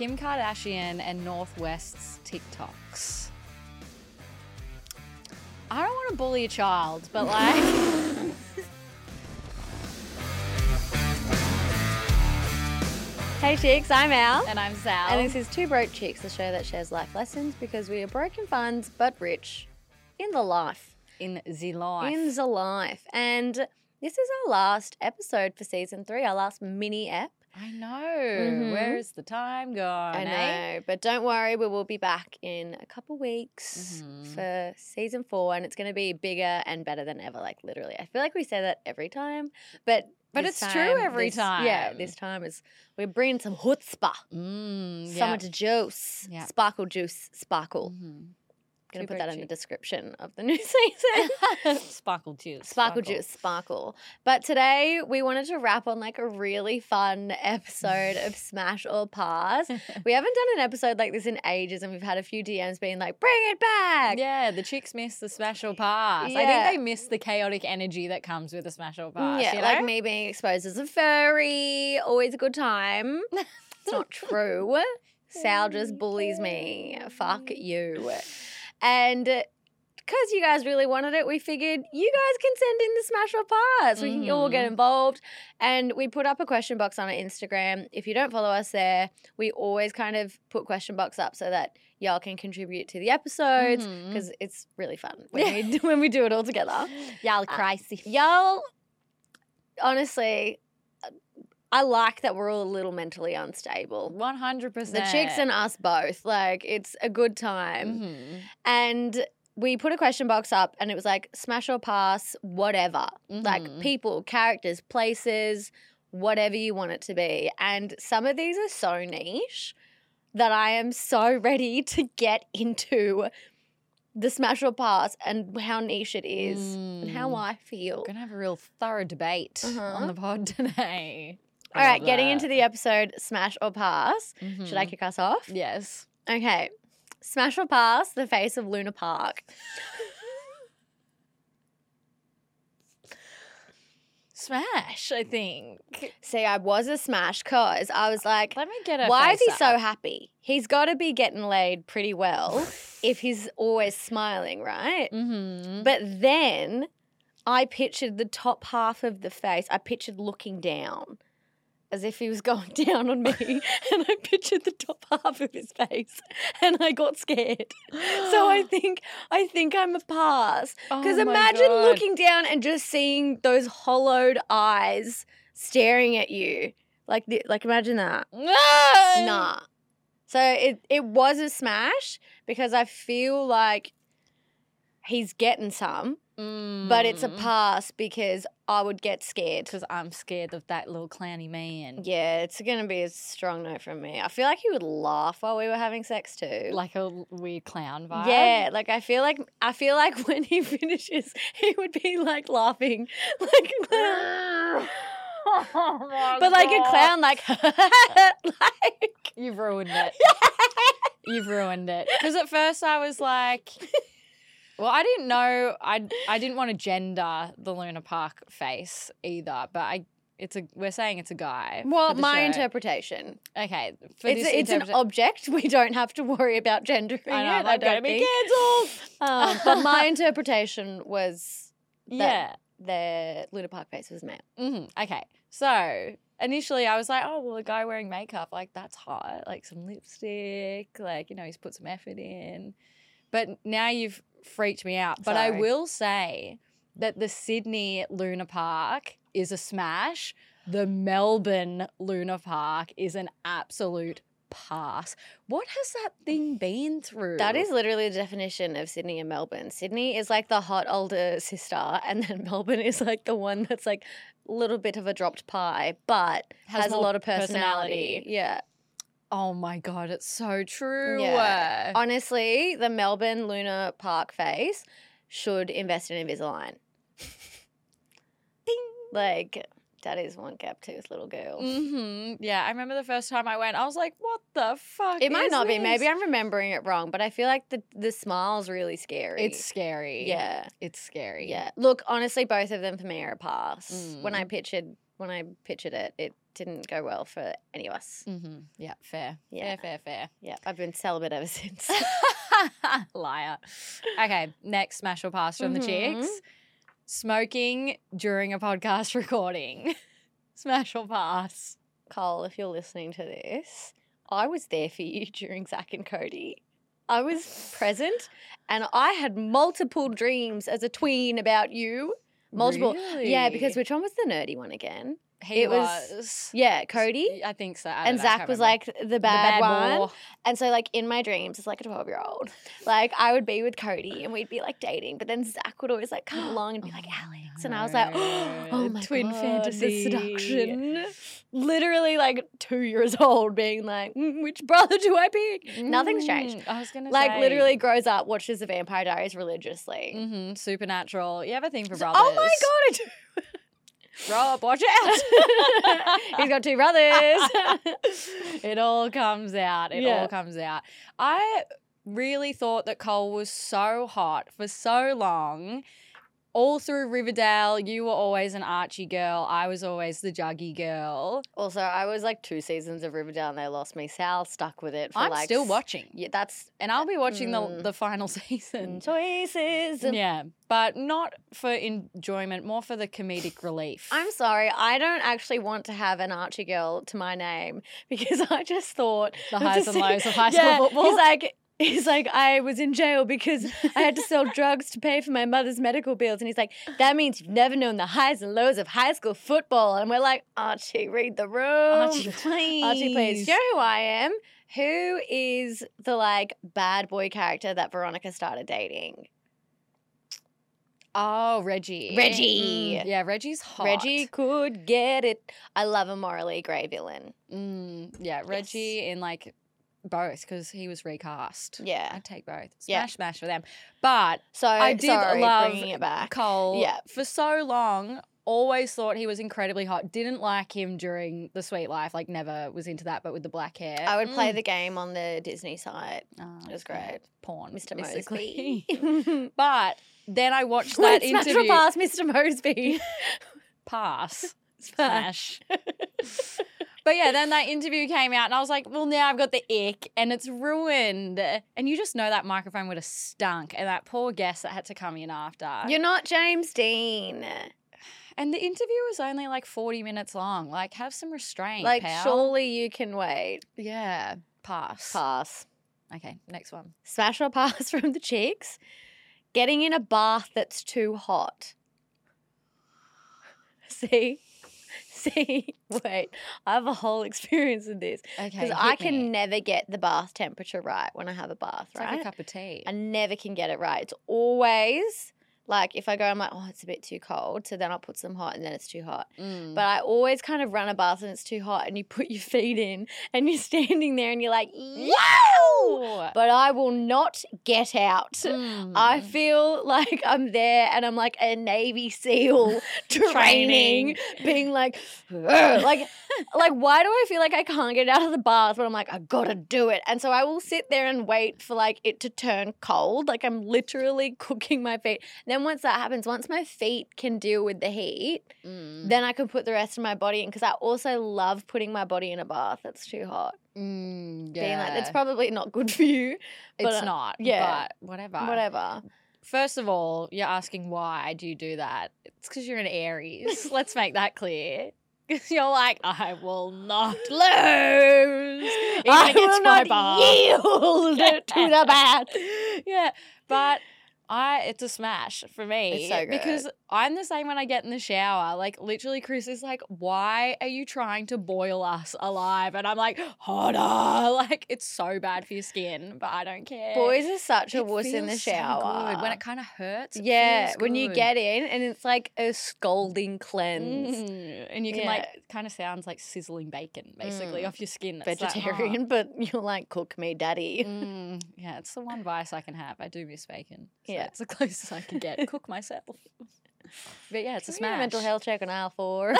Kim Kardashian and North West's TikToks. I don't want to bully a child, but like. Hey chicks, I'm Al. and I'm Sal. And this is Two Broke Chicks, the show that shares life lessons because we are broken funds but rich in the life. in the life. In the life. And this is our last episode for season three, our last mini ep. I know. Mhm. Where's the time gone? I know. eh? But don't worry, we will be back in a couple weeks Mhm. for season four and it's going to be bigger and better than ever. Like, literally. I feel like we say that every time, but. But it's true every this- Yeah, this time is we're bringing some chutzpah, Mm, so yeah. much juice, Yeah. sparkle juice, sparkle. Mhm. Gonna put that in the description of the new season. Sparkle juice. Sparkle juice, sparkle. But today we wanted to wrap on like a really fun episode of Smash or Pass. We haven't done an episode like this in ages, and we've had a few DMs being like, "Bring it back!" Yeah, the chicks miss the smash or pass. I Yeah. think they miss the chaotic energy that comes with a smash or pass. yeah, you like me being exposed as a furry, always a good time. It's not true. Sal just bullies me. Fuck you. And because you guys really wanted it, we figured you guys can send in the smash or pass. We can all get Mhm. involved. And we put up a question box on our Instagram. If you don't follow us there, we always kind of put question box up so that y'all can contribute to the episodes because it's really fun when we, do, when we do it all together. Y'all Uh, crazy. Y'all, honestly, I like that we're all a little mentally unstable. 100%. The chicks and us both. Like, it's a good time. Mhm. And we put a question box up and it was like smash or pass, whatever. Like Mhm. people, characters, places, whatever you want it to be. And some of these are so niche that I am so ready to get into the smash or pass and how niche it is and how Mm. I feel. We're gonna have a real thorough debate Uh-huh. on the pod today. All right, getting into the episode smash or pass. Should I kick us off? Yes. Okay. Smash or pass, the face of Luna Park. Smash, I think. See, I was a smash because I was like, Let me get a why is he face so happy? He's got to be getting laid pretty well if he's always smiling, right? Mhm. But then I pictured the top half of the face, I pictured looking down. As if he was going down on me, and I pictured the top half of his face, and I got scared. So I think I think I'm a pass. Because Oh imagine God. looking down and just seeing those hollowed eyes staring at you. Like, the, like imagine that. No. Nah. So it it was a smash because I feel like he's getting some, but it's a Mm. pass because I would get scared. Because I'm scared of that little clowny man. Yeah, it's gonna be a strong note from me. I feel like he would laugh while we were having sex too. Like a weird clown vibe. Yeah, like I feel like I feel like when he finishes, he would be like laughing, like oh my but like a clown, like like You've ruined it. You've ruined it. Because at first I was like, well, I didn't know. I I didn't want to gender the Luna Park face either, but I. It's a. We're saying it's a guy. well, my show. interpretation. Okay, for It's this it's an object. We don't have to worry about gendering I know it. I I'm gonna don't be cancelled. Um, but my interpretation was yeah. the Luna Park face was male. hmm Okay. So initially I was like, oh, well, a guy wearing makeup, like that's hot. Like some lipstick, like, you know, he's put some effort in. But now you've freaked me out. But I will say that the Sydney Luna Park is a smash. The Melbourne Luna Park is an absolute pass. What has that thing been through? That is literally the definition of Sydney and Melbourne. Sydney is like the hot older sister, and then Melbourne is like the one that's like a little bit of a dropped pie, but Has has, a lot of personality. personality. Yeah. Oh my god, it's so true. Yeah. Honestly, the Melbourne Luna Park face should invest in Invisalign. Like, that is one gap tooth little girl. hmm Yeah, I remember the first time I went, I was like, "What the fuck?" It might not be. Maybe? I'm remembering it wrong, but I feel like the the smile's really scary. It's scary. yeah, it's scary. yeah. Look, honestly, both of them for me are a pass. When I Mm. pictured when I pictured it, it didn't go well for any of us. Mm-hmm. Yeah, fair. Yeah. Fair, fair, Yeah, I've been celibate ever since. Liar. Okay, next smash or pass from the Mhm. chicks. Smoking during a podcast recording. smash or pass. Cole, if you're listening to this, I was there for you during Zack and Cody. I was present and I had multiple dreams as a tween about you. Multiple. Yeah, because which one was the nerdy one again? He it was- was, Yeah, Cody. I think so. I And know, Zack was remember. like the bad, one. boy. And so, like, in my dreams, as like a 12 year old, like, I would be with Cody and we'd be like dating, but then Zack would always like come along and be like, Oh, Alex. And I was like, oh no. my Twin God, fantasy. The seduction. Literally, like, two years old, being like, "Mm, which brother do I pick? Nothing's changed. Mm, I was gonna Like, say. literally grows up, watches the Vampire Diaries religiously. hmm supernatural. You have a thing for brothers. oh my God, I do. Rob, watch out. He's got two brothers. it all comes out. It Yeah. all comes out. I really thought that Cole was so hot for so long. All through Riverdale, you were always an Archie girl. I was always the Juggy girl. also, I was like two seasons of Riverdale and they lost me. Sal stuck with it for I'm like still watching, Yeah, that's and I'll be watching the Mm. the final season. choices. Yeah, but not for enjoyment, more for the comedic relief. I'm sorry, I don't actually want to have an Archie girl to my name because I just thought the highs and lows of high yeah, school football. He's like, he's like, I was in jail because I had to sell drugs to pay for my mother's medical bills, and he's like, that means you've never known the highs and lows of high school football, and we're like, Archie, read the room. Archie, please. Archie, please. Do you know who I am? Who is the like bad boy character that Veronica started dating? Oh, Reggie. Reggie. Mm, yeah, Reggie's hot. Reggie could get it. I love a morally grey villain. Mm, yeah, Reggie in like both because he was recast. Yeah. I'd take both. Smash, Yeah. smash for them. But So I did sorry, love bringing it back. Cole Yeah. for so long. Always thought he was incredibly hot. Didn't like him during the Suite Life. Like never was into that. But with the black hair, I would play Mm. the game on the Disney site. Oh, It was great. Porn, Mr. Moseby. but then I watched that smash or interview. pass, Mr. Moseby. Pass. Smash. But yeah, then that interview came out, and I was like, well, now I've got the ick, and it's ruined. And you just know that microphone would have stunk, and that poor guest that had to come in after. You're not James Dean. and the interview was only like 40 minutes long. Like, have some restraint. Like, pal. surely you can wait. Yeah. Pass. Pass. Okay, next one. Smash or pass from the chicks. Getting in a bath that's too hot. See? See? Wait. I have a whole experience in this. Okay. Because I can me. never get the bath temperature right when I have a bath, It's right? like a cup of tea. I never can get it right. It's always like if I go, I'm like, oh, it's a bit too cold. So then I'll put some hot and then it's too hot. Mm. But I always kind of run a bath and it's too hot and you put your feet in and you're standing there and you're like! Wow! But I will not get out. Mm. I feel like I'm there and I'm like a Navy SEAL training, being like, "Ugh." like, like, why do I feel like I can't get out of the bath? But I'm like, I gotta do it. And so I will sit there and wait for like it to turn cold. Like I'm literally cooking my feet. then once that happens, once my feet can deal with the heat, Mm. then I can put the rest of my body in. Because I also love putting my body in a bath that's too hot. Mm, Being like, that's probably not good for you. but, It's not. yeah. But whatever. Whatever. First of all, you're asking why do you do that? It's because you're an Aries. Let's make that clear. Because you're like, I will not lose. Even I will my not bar. yield to the bad. yeah, but I it's a smash for me. It's so good. Because I'm the same when I get in the shower. Like literally, Chris is like, "Why are you trying to boil us alive?" And I'm like, "Hotter!" Like it's so bad for your skin, but I don't care. Boys are such a It wuss in the so shower. good. when it kind of hurts. yeah, when you get in and it's like a scalding cleanse. Mm, and you can Yeah. like kind of sounds like sizzling bacon basically Mm. off your skin. It's. Vegetarian, but you're like, cook me, daddy. Mm, yeah, it's the one vice I can have. I do miss bacon. So Yeah. It's the closest I can get. Cook myself. But yeah, it's a Can we get smash. mental health check on aisle four.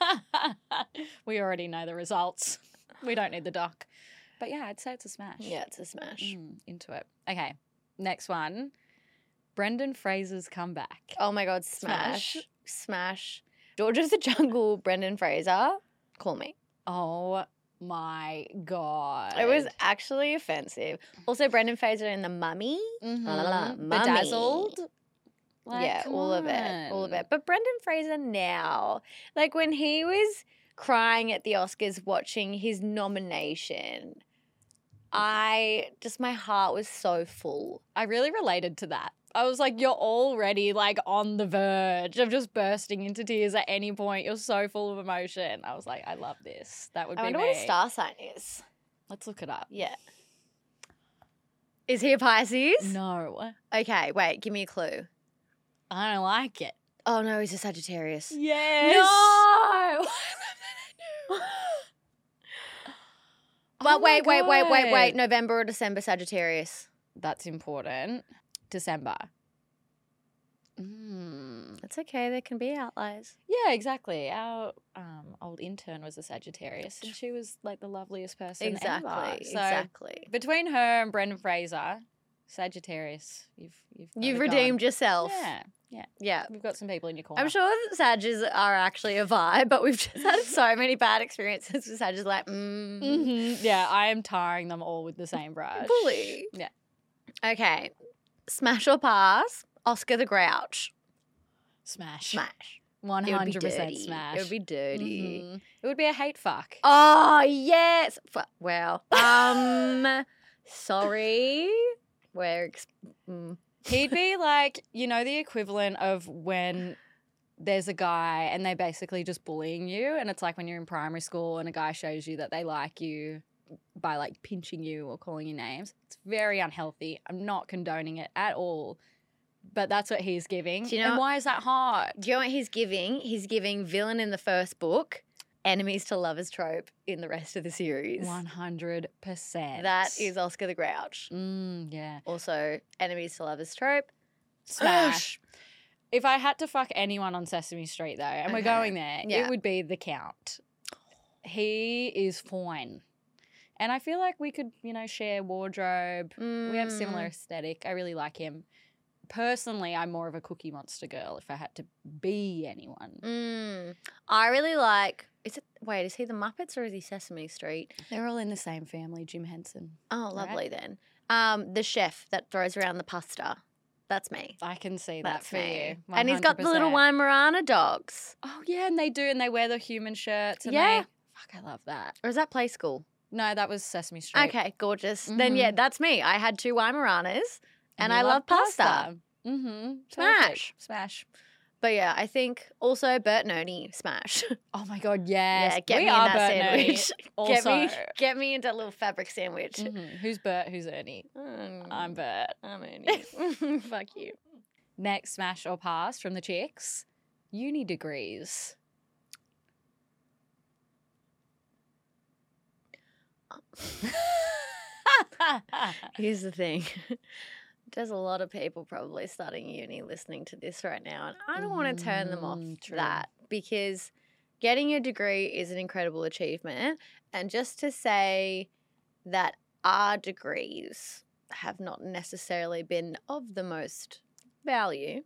we already know the results. We don't need the doc. But yeah, I'd say it's a smash. yeah, it's a smash. Mm, into it. Okay, next one. Brendan Fraser's comeback. Oh my god, smash. Smash. Smash. George of the Jungle, Brendan Fraser. Call me. Oh my god. It was actually offensive. Also, Brendan Fraser in The Mummy. Mhm. La, la, la, bedazzled. Like, yeah, all of it. All of it. But Brendan Fraser now, like when he was crying at the Oscars watching his nomination, I just, my heart was so full. I really related to that. I was like, you're already like on the verge of just bursting into tears at any point. You're so full of emotion. I was like, I love this. That would be. I be wonder me. what his star sign is. Let's look it up. Yeah. Is he a Pisces? No, Okay, wait, give me a clue. I don't like it. Oh no, he's a Sagittarius. Yes. No! Oh but Oh wait, wait, wait, wait, wait. November or December Sagittarius. That's important. December. Mm. That's okay. There can be outliers. Yeah, exactly. Our um, old intern was a Sagittarius, and she was like the loveliest person Exactly. ever. So exactly. between her and Brendan Fraser, Sagittarius, you've you've You've redeemed yourself. Yeah, Yeah. Yeah. We've got some people in your corner. I'm sure that Sages are actually a vibe, but we've just had so many bad experiences with Sages. Like, mm, Mhm. Yeah, I am tarring them all with the same brush. bully. Yeah. Okay. Smash or pass? Oscar the Grouch. Smash. Smash. One It would be hundred percent smash. It would be dirty. Mhm. It would be a hate fuck. Oh yes. F- Wow. Um. sorry. We're. Ex- mm. He'd be like, you know, the equivalent of when there's a guy and they're basically just bullying you. And it's like when you're in primary school and a guy shows you that they like you by like pinching you or calling you names. It's very unhealthy. I'm not condoning it at all. But that's what he's giving. Do you and know- why is that hard? Do you know what he's giving? He's giving villain in the first book, enemies to lovers trope in the rest of the series. 100%. That is Oscar the Grouch. Mm, yeah. Also, enemies to lovers trope. Smash. If I had to fuck anyone on Sesame Street, though, and we're going there, Yeah. it would be the Count. He is fine. And I feel like we could, you know, share wardrobe. We have similar Mm. aesthetic. I really like him. Personally, I'm more of a Cookie Monster girl if I had to be anyone. Mm. I really like. Is it? Wait, is he the Muppets or is he Sesame Street? They're all in the same family, Jim Henson. Oh, Right. lovely then. Um, the chef that throws around the pasta. That's me. I can see that That's for me. you. And he's got the little 100%. Weimaraner dogs. Oh, yeah, and they do, and they wear the human shirts. And Yeah. They, fuck, I love that. Or is that Play School? No, that was Sesame Street. Okay, gorgeous. Then yeah, that's me. I had two Weimaraners, and, I love pasta. Mm-hmm. Smash. Smash. But yeah, I think also Bert and Ernie smash. Oh my god, yes. yeah, get we me in that Bert sandwich. Also. Get me, get me into a little fabric sandwich. Mhm. Who's Bert? Who's Ernie? Mm, I'm Bert. I'm Ernie. Fuck you. Next smash or pass from the chicks. Uni degrees. Here's the thing. There's a lot of people probably starting uni listening to this right now, and I don't want to turn them off Mm, true. that because getting a degree is an incredible achievement. And just to say that our degrees have not necessarily been of the most value,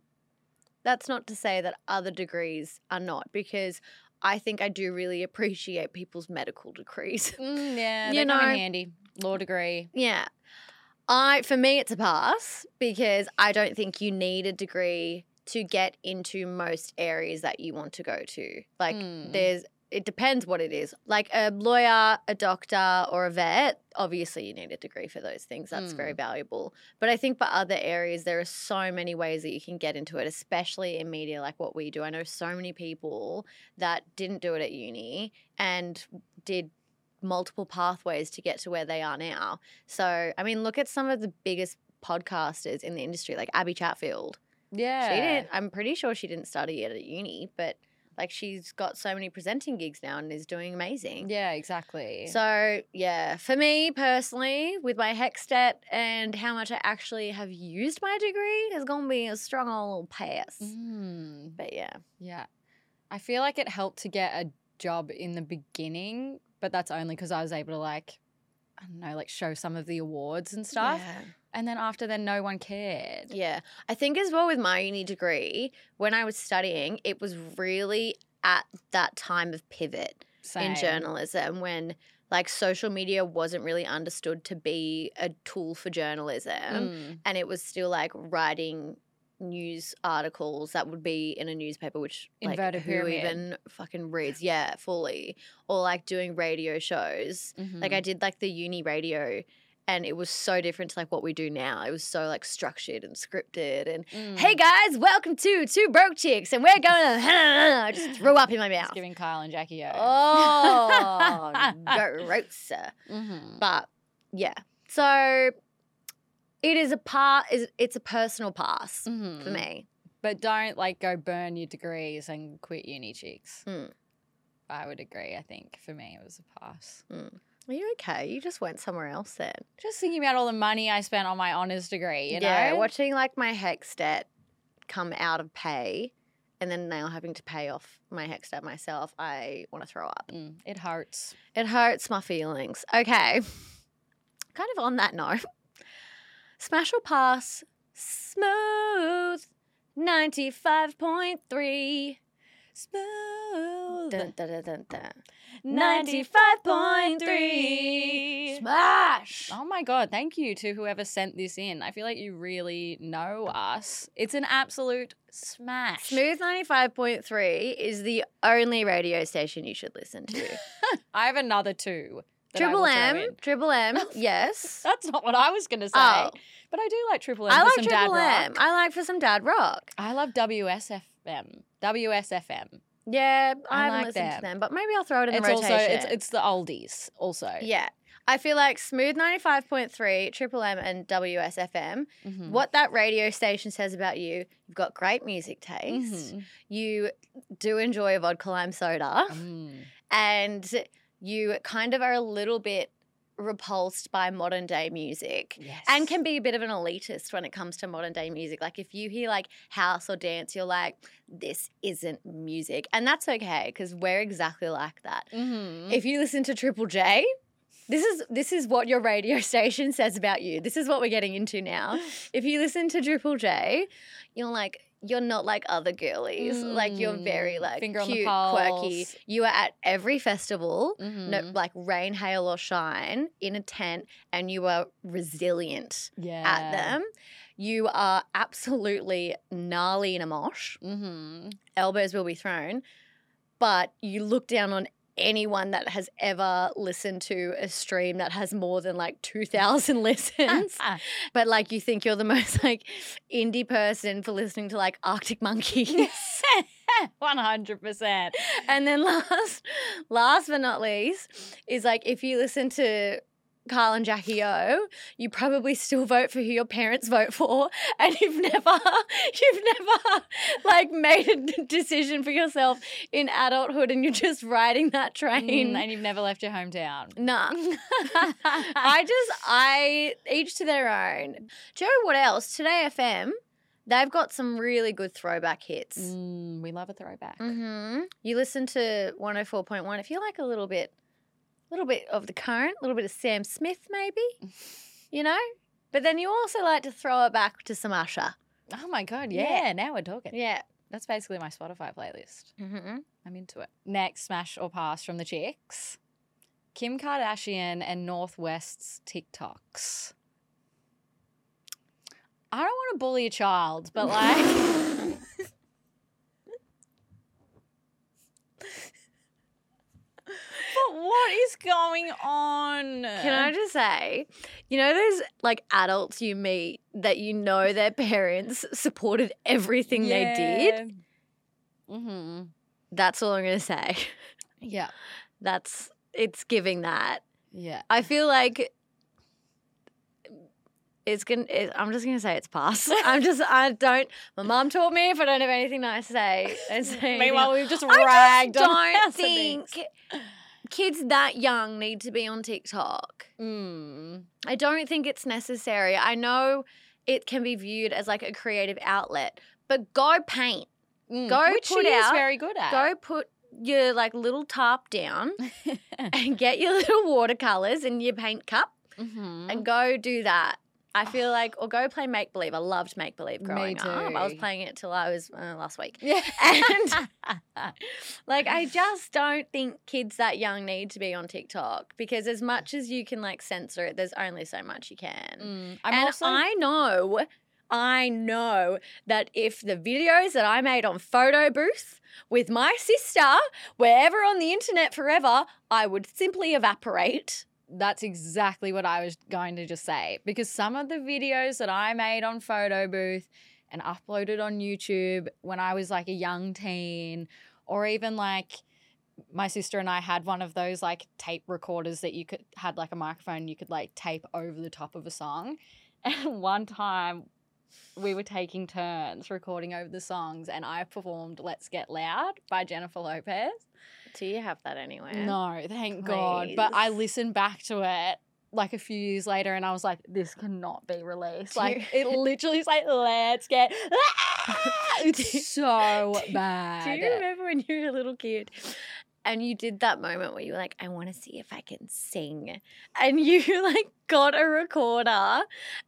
that's not to say that other degrees are not, because I think I do really appreciate people's medical degrees. Mm, yeah, You they come in know- handy. Law degree. Yeah. I for me it's a pass because I don't think you need a degree to get into most areas that you want to go to. Like Mm. there's it depends what it is. Like a lawyer, a doctor, or a vet, obviously you need a degree for those things. That's very mm. valuable. But I think for other areas, there are so many ways that you can get into it, especially in media like what we do. I know so many people that didn't do it at uni and did multiple pathways to get to where they are now. So, I mean, look at some of the biggest podcasters in the industry, like Abby Chatfield. Yeah. She didn't, I'm pretty sure she didn't study it at uni, but like she's got so many presenting gigs now and is doing amazing. Yeah, exactly. So, yeah, for me personally, with my HECS debt and how much I actually have used my degree, is going to be a strong old pass. Mm, But yeah. yeah. I feel like it helped to get a job in the beginning, but that's only because I was able to like I don't know, like show some of the awards and stuff. Yeah. And then after then no one cared. Yeah. I think as well with my uni degree, when I was studying, it was really at that time of pivot. Same. in journalism when like social media wasn't really understood to be a tool for journalism Mm. and it was still like writing news articles that would be in a newspaper which like who even fucking reads yeah fully or like doing radio shows like Mhm. i did like the uni radio and it was so different to like what we do now it was so like structured and scripted and Mm. hey guys welcome to two broke chicks and we're going to i just threw up in my It's mouth giving Kyle and Jackie O. oh gross Mhm. but yeah so it is a part is it's a personal pass for Mhm. me But don't like go burn your degrees and quit uni cheeks. Mm. I would agree. I think for me it was a pass. Are you okay you just went somewhere else then Just thinking about all the money I spent on my honors degree, you yeah know? watching like my HECS debt come out of pay and then now having to pay off my HECS debt myself i want to throw up Mm, it hurts. it hurts my feelings okay kind of on that note smash or pass smooth 95.3 Smooth. dun, dun, dun, dun, dun. 95.3. Smash! Oh my god, thank you to whoever sent this in. I feel like you really know us. It's an absolute smash. Smooth 95.3 is the only radio station you should listen to. I have another two. Triple M. Triple M, yes. That's not what I was going to say. Oh. But I do like Triple M I for like some dad Triple M. rock. I like for some dad rock. I love WSFM. WSFM. Yeah, I, I haven't like listened them. to them, but maybe I'll throw it in It's the rotation. it's also, it's the oldies also. yeah. I feel like Smooth 95.3, Triple M, and WSFM, Mhm. what that radio station says about you, you've got great music taste. Mhm. You do enjoy a vodka lime soda. Mm. and you kind of are a little bit repulsed by modern day music Yes. and can be a bit of an elitist when it comes to modern day music. Like if you hear like house or dance, you're like, this isn't music. And that's okay because we're exactly like that. Mhm. If you listen to Triple J, this is this is what your radio station says about you. This is what we're getting into now. If you listen to Triple J, you're like you're not like other girlies. Like you're very Mm, like finger cute, quirky. You are at every festival, no, Mhm. like rain, hail, or shine, in a tent, and you are resilient yeah. at them. You are absolutely gnarly in a mosh. Mm-hmm. Elbows will be thrown, but you look down on anyone that has ever listened to a stream that has more than like 2000 listens but like you think you're the most like indie person for listening to like arctic monkeys One hundred percent. and then last last but not least is like if you listen to Kyle and Jackie O, you probably still vote for who your parents vote for, and you've never, you've never like made a decision for yourself in adulthood, and you're just riding that train. Mm, and you've never left your hometown. Nah. I just, I, each to their own. Do you know what else? 2Day FM, they've got some really good throwback hits. Mm, we love a throwback. hmm You listen to 104.1, if you like a little bit, little bit of the current, a little bit of Sam Smith, maybe, you know? But then you also like to throw it back to some Usher. Oh my god, Yeah. yeah, now we're talking. Yeah. That's basically my Spotify playlist. Mm-hmm. I'm into it. Next smash or pass from the chicks. Kim Kardashian and North West's TikToks. I don't want to bully a child, but like what is going on? Can I just say, you know, those like adults you meet that you know their parents supported everything they did? Mm-hmm. That's all I'm going to say. Yeah. That's, it's giving that. Yeah. I feel like it's gonna. It, I'm just gonna say it's past. I'm just. I don't. My mom taught me if I don't have anything nice to say. say Meanwhile, we've just I ragged just on don't think Things. Kids that young need to be on TikTok. Mm. I don't think it's necessary. I know it can be viewed as like a creative outlet, but go paint. Mm. Go Which put she is very good at. Go put your like little tarp down and get your little watercolors and your paint cup Mhm. and go do that. I feel like, or go play make believe. I loved make believe growing up. I was playing it till I was uh, last week. Yeah. And like, I just don't think kids that young need to be on TikTok because as much as you can like censor it, there's only so much you can. Mm, I'm and also I know, I know that if the videos that I made on photo booth with my sister were ever on the internet forever, I would simply evaporate. That's exactly what I was going to just say. Because some of the videos that I made on Photo Booth and uploaded on YouTube when I was like a young teen, or even like my sister and I had one of those like tape recorders that you could had like a microphone you could like tape over the top of a song. And one time we were taking turns recording over the songs and I performed Let's Get Loud by Jennifer Lopez. Do you have that anywhere? No, thank God. But I listened back to it like a few years later and I was like, this cannot be released. Like it literally is like, let's get it's so bad. Do you remember when you were a little kid and you did that moment where you were like, I want to see if I can sing? And you like got a recorder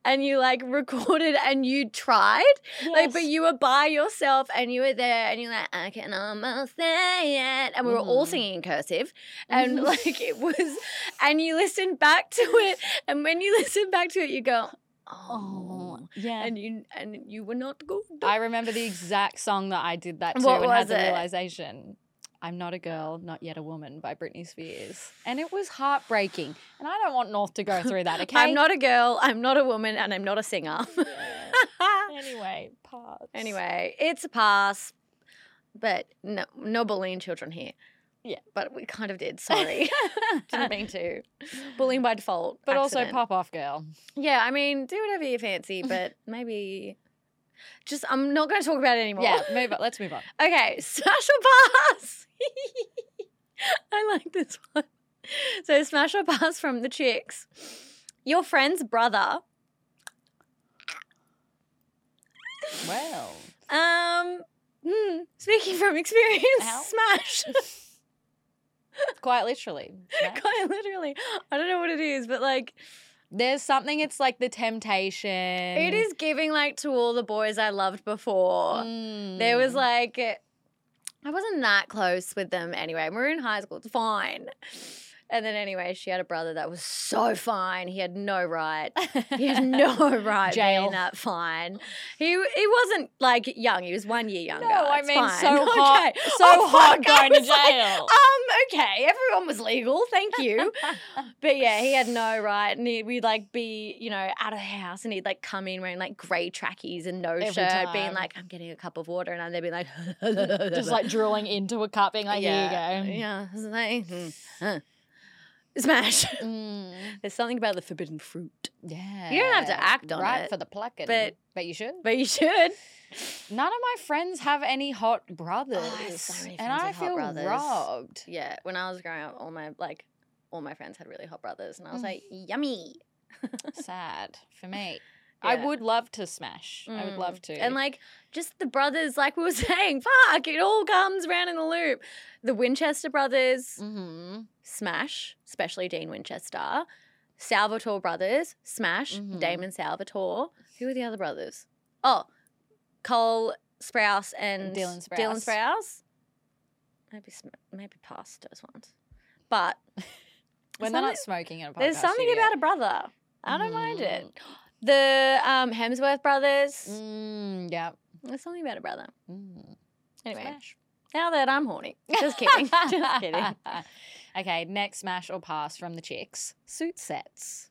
and you like recorded and you tried? Like, but you were by yourself and you were there and you're like, I can almost say it. And we were all Mhm. singing in cursive. And Mhm. like it was, and you listened back to it. And when you listen back to it, you go, Oh, oh. yeah. And you and you were not good. I remember the exact song that I did that to What and had was the it? realization. I'm not a girl, not yet a woman by Britney Spears. And it was heartbreaking. And I don't want North to go through that, okay? I'm not a girl, I'm not a woman, and I'm not a singer. anyway, pass. anyway, it's a pass. But no, no bullying children here. Yeah. But we kind of did. Sorry. Didn't mean to. Bullying by default. but also pop off girl. Yeah, I mean, do whatever you fancy, but maybe just I'm not going to talk about it anymore. Yeah, move on. Let's move on. Okay, smash or pass. I like this one. So smash or pass from the chicks. Your friend's brother. Well, Um, hmm, speaking from experience, Ow. smash. quite literally. right? Quite literally. I don't know what it is, but like There's something, it's like the temptation. it is giving like to all the boys I loved before. There was Mm. like, I wasn't that close with them anyway. We were in high school, it's fine. And then anyway, she had a brother that was so fine. He had no right. He had no right Jail. being that fine. He he wasn't like young. He was one year younger. No, I It's mean fine. so hot, Okay. so Oh, hot fuck, going to was like, jail. Um, okay, everyone was legal, thank you. but yeah, he had no right, and he, we'd like be, you know, out of the house, and he'd like come in wearing like grey trackies and no Every shirt, being like, "I'm getting a cup of water," and they'd be like, Just like drilling into a cup, being like, yeah, here you go. yeah, it's like, hmm. Smash. Mm, There's something about the forbidden fruit, yeah. You don't have to act on right it, for the plucking. but- but you should. but you should. None of my friends have any hot brothers. have so many and I with hot feel brothers. robbed. Yeah, when I was growing up, all my like, all my friends had really hot brothers, and I was Mm. like, yummy. Sad for me. I would love to smash. I would Mm. love to. And like just the brothers, like we were saying, fuck, it all comes around in the loop. The Winchester brothers, hmm smash, especially Dean Winchester. Salvatore brothers, smash, Mhm. Damon Salvatore. Who are the other brothers? Oh, Cole Sprouse and Dylan Sprouse. Dylan Sprouse. Maybe maybe past those ones, but when they're not smoking in a podcast there's something studio. about a brother. I don't mind it. Mm. The um, Hemsworth brothers. Mm, yeah. There's something about a brother. Mm. Anyway, Smash. now that I'm horny. Just kidding. Just kidding. okay, next smash or pass from the chicks. Suit sets.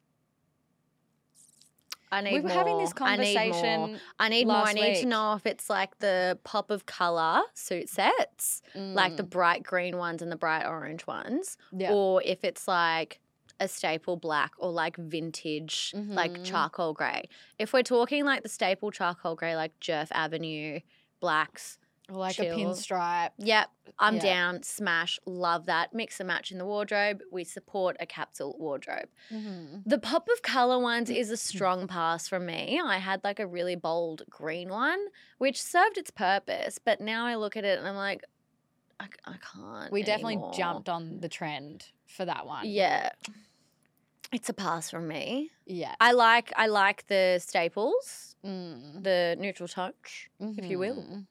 I need we were more. having this I need more. conversation. I need more. I need to know if it's like the pop of color suit sets, like the Mm, bright green ones and the bright orange ones, yeah. or if it's like a staple black or like vintage, like Mhm. charcoal gray. If we're talking like the staple charcoal gray, like Jerf Avenue blacks, Or like chill. a pinstripe. Yep, I'm Yeah. down. Smash, love that. Mix and match in the wardrobe. We support a capsule wardrobe. Mhm. The pop of color ones is a strong pass from me. I had like a really bold green one, which served its purpose, but now I look at it and I'm like, I, I can't. We definitely anymore. jumped on the trend for that one. Yeah. It's a pass from me. Yeah. I like I like the staples, Mm. the neutral touch, if you will. Mhm.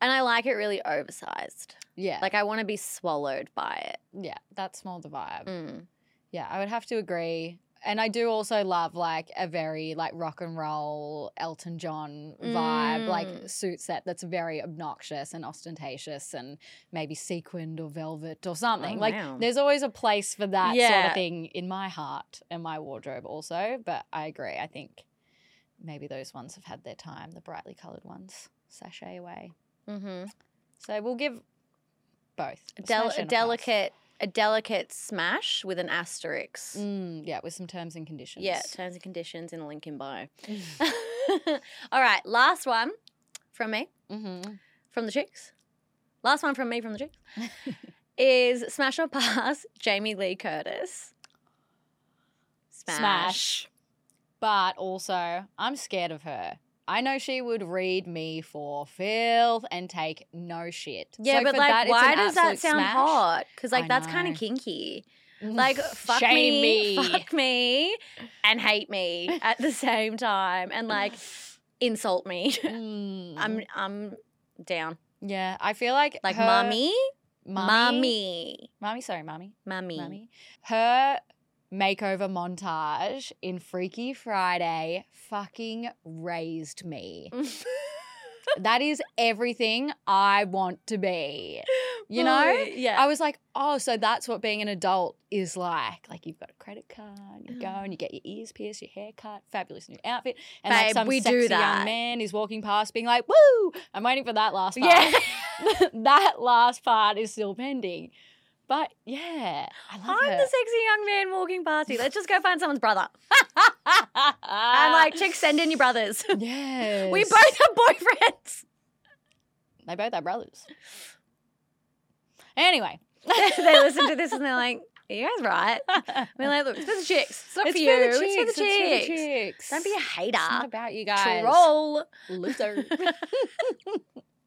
and I like it really oversized. Yeah. Like I want to be swallowed by it. yeah, that's more the vibe. Mm. Yeah, I would have to agree. And I do also love like a very like rock and roll Elton John vibe, like Mm. suit set that's very obnoxious and ostentatious and maybe sequined or velvet or something. Oh, like wow. there's always a place for that sort of thing in my heart and my wardrobe also. But I agree. I think maybe those ones have had their time, the brightly coloured ones, sashay away. Mm-hmm. So we'll give both. a Del- a and pass. delicate, a delicate smash with an asterisk. Mm, yeah, with some terms and conditions. Yeah, terms and conditions in a link in bio. All right, last one from me, mm-hmm. from the chicks. Last one from me from the chicks is smash or pass Jamie Lee Curtis. Smash. But also, I'm scared of her. I know she would read me for filth and take no shit. Yeah, So but like, that, why does that sound smash. hot? Because like I that's kind of kinky. Like fuck Shame me, me. fuck me, and hate me at the same time, and like insult me. Mm. I'm I'm down. yeah, I feel like Like her, mommy, mommy, mommy, mommy. Sorry, mommy, mommy. mommy. Her makeover montage in Freaky Friday fucking raised me. that is everything I want to be. You know? Yeah. I was like, oh, so that's what being an adult is like. Like you've got a credit card, you go and you get your ears pierced, your hair cut, fabulous new outfit, and like Babe, some we do sexy that. young man is walking past, being like, "Woo!" I'm waiting for that last part. yeah. that last part is still pending. But yeah, I love I'm her. the sexy young man walking past you. Let's just go find someone's brother. And like, chicks, send in your brothers. yes, we both have boyfriends. they both are brothers. Anyway, they listen to this and they're like, "Are you guys right?" We're like, "Look, it's for the chicks. It's not it's for you. for the It's chicks. for the chicks. Don't be a It's not hater. about you guys. Troll. Loser.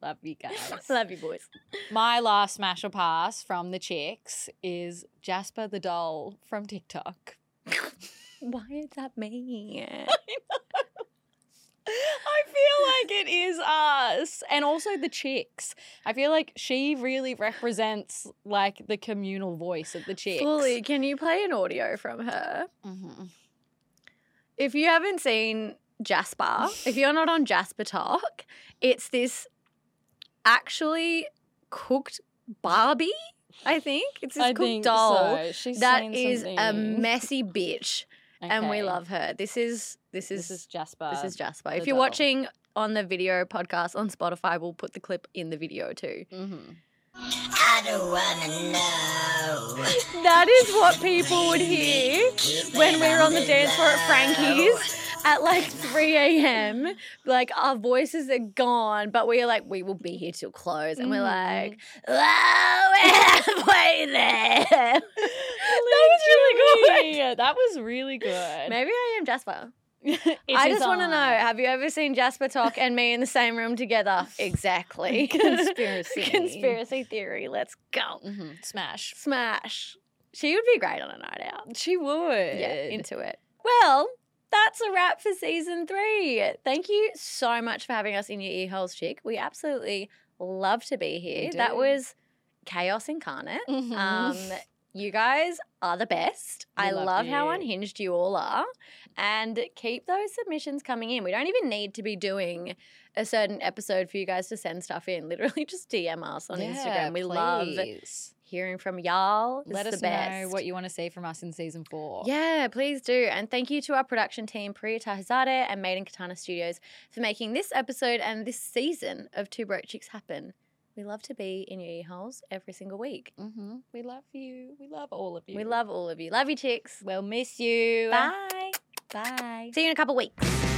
Love you guys. Love you, boys. My last smash or pass from the chicks is Jasper the doll from TikTok. Why is that me? I feel like it is us. And also the chicks. I feel like she really represents like the communal voice of the chicks. Fully. Can you play an audio from her? Mhm. If you haven't seen Jasper, if you're not on JasperTok, it's this actually cooked Barbie. I think it's this I cooked think doll so. She's that saying a messy bitch, and we love her. This is this is This is Jasper. this is Jasper. If you're doll. watching on the video podcast on Spotify, we'll put the clip in the video too. Mhm. I don't wanna know. That is what people would hear when we were on the dance floor at Frankie's at like 3 a.m. Like our voices are gone, but we're like, we will be here till close. And we're like, wow, we're halfway there. that was really good. That was really good. Maybe I am Jasper. I just want to know have you ever seen JasperTok and me in the same room together? Exactly. Conspiracy. Conspiracy theory. Let's go. Mhm. Smash. Smash. She would be great on a night out. She would. Yeah, into it. Well, that's a wrap for season three. Thank you so much for having us in your ear holes, chick. We absolutely love to be here. That was chaos incarnate. Mhm. Um, you guys are the best. We I love love how unhinged you all are. And keep those submissions coming in. We don't even need to be doing a certain episode for you guys to send stuff in. Literally just DM us on Yeah, Instagram. We love please. Hearing from y'all. Let us know best. what you want to see from us in season four. Yeah, please do. And thank you to our production team, Pariya Taherzadeh and Made in Katana Studios, for making this episode and this season of Two Broke Chicks happen. We love to be in your ear holes every single week. hmm We love you. We love all of you. We love all of you. Love you, chicks. We'll miss you. Bye. Bye. See you in a couple weeks.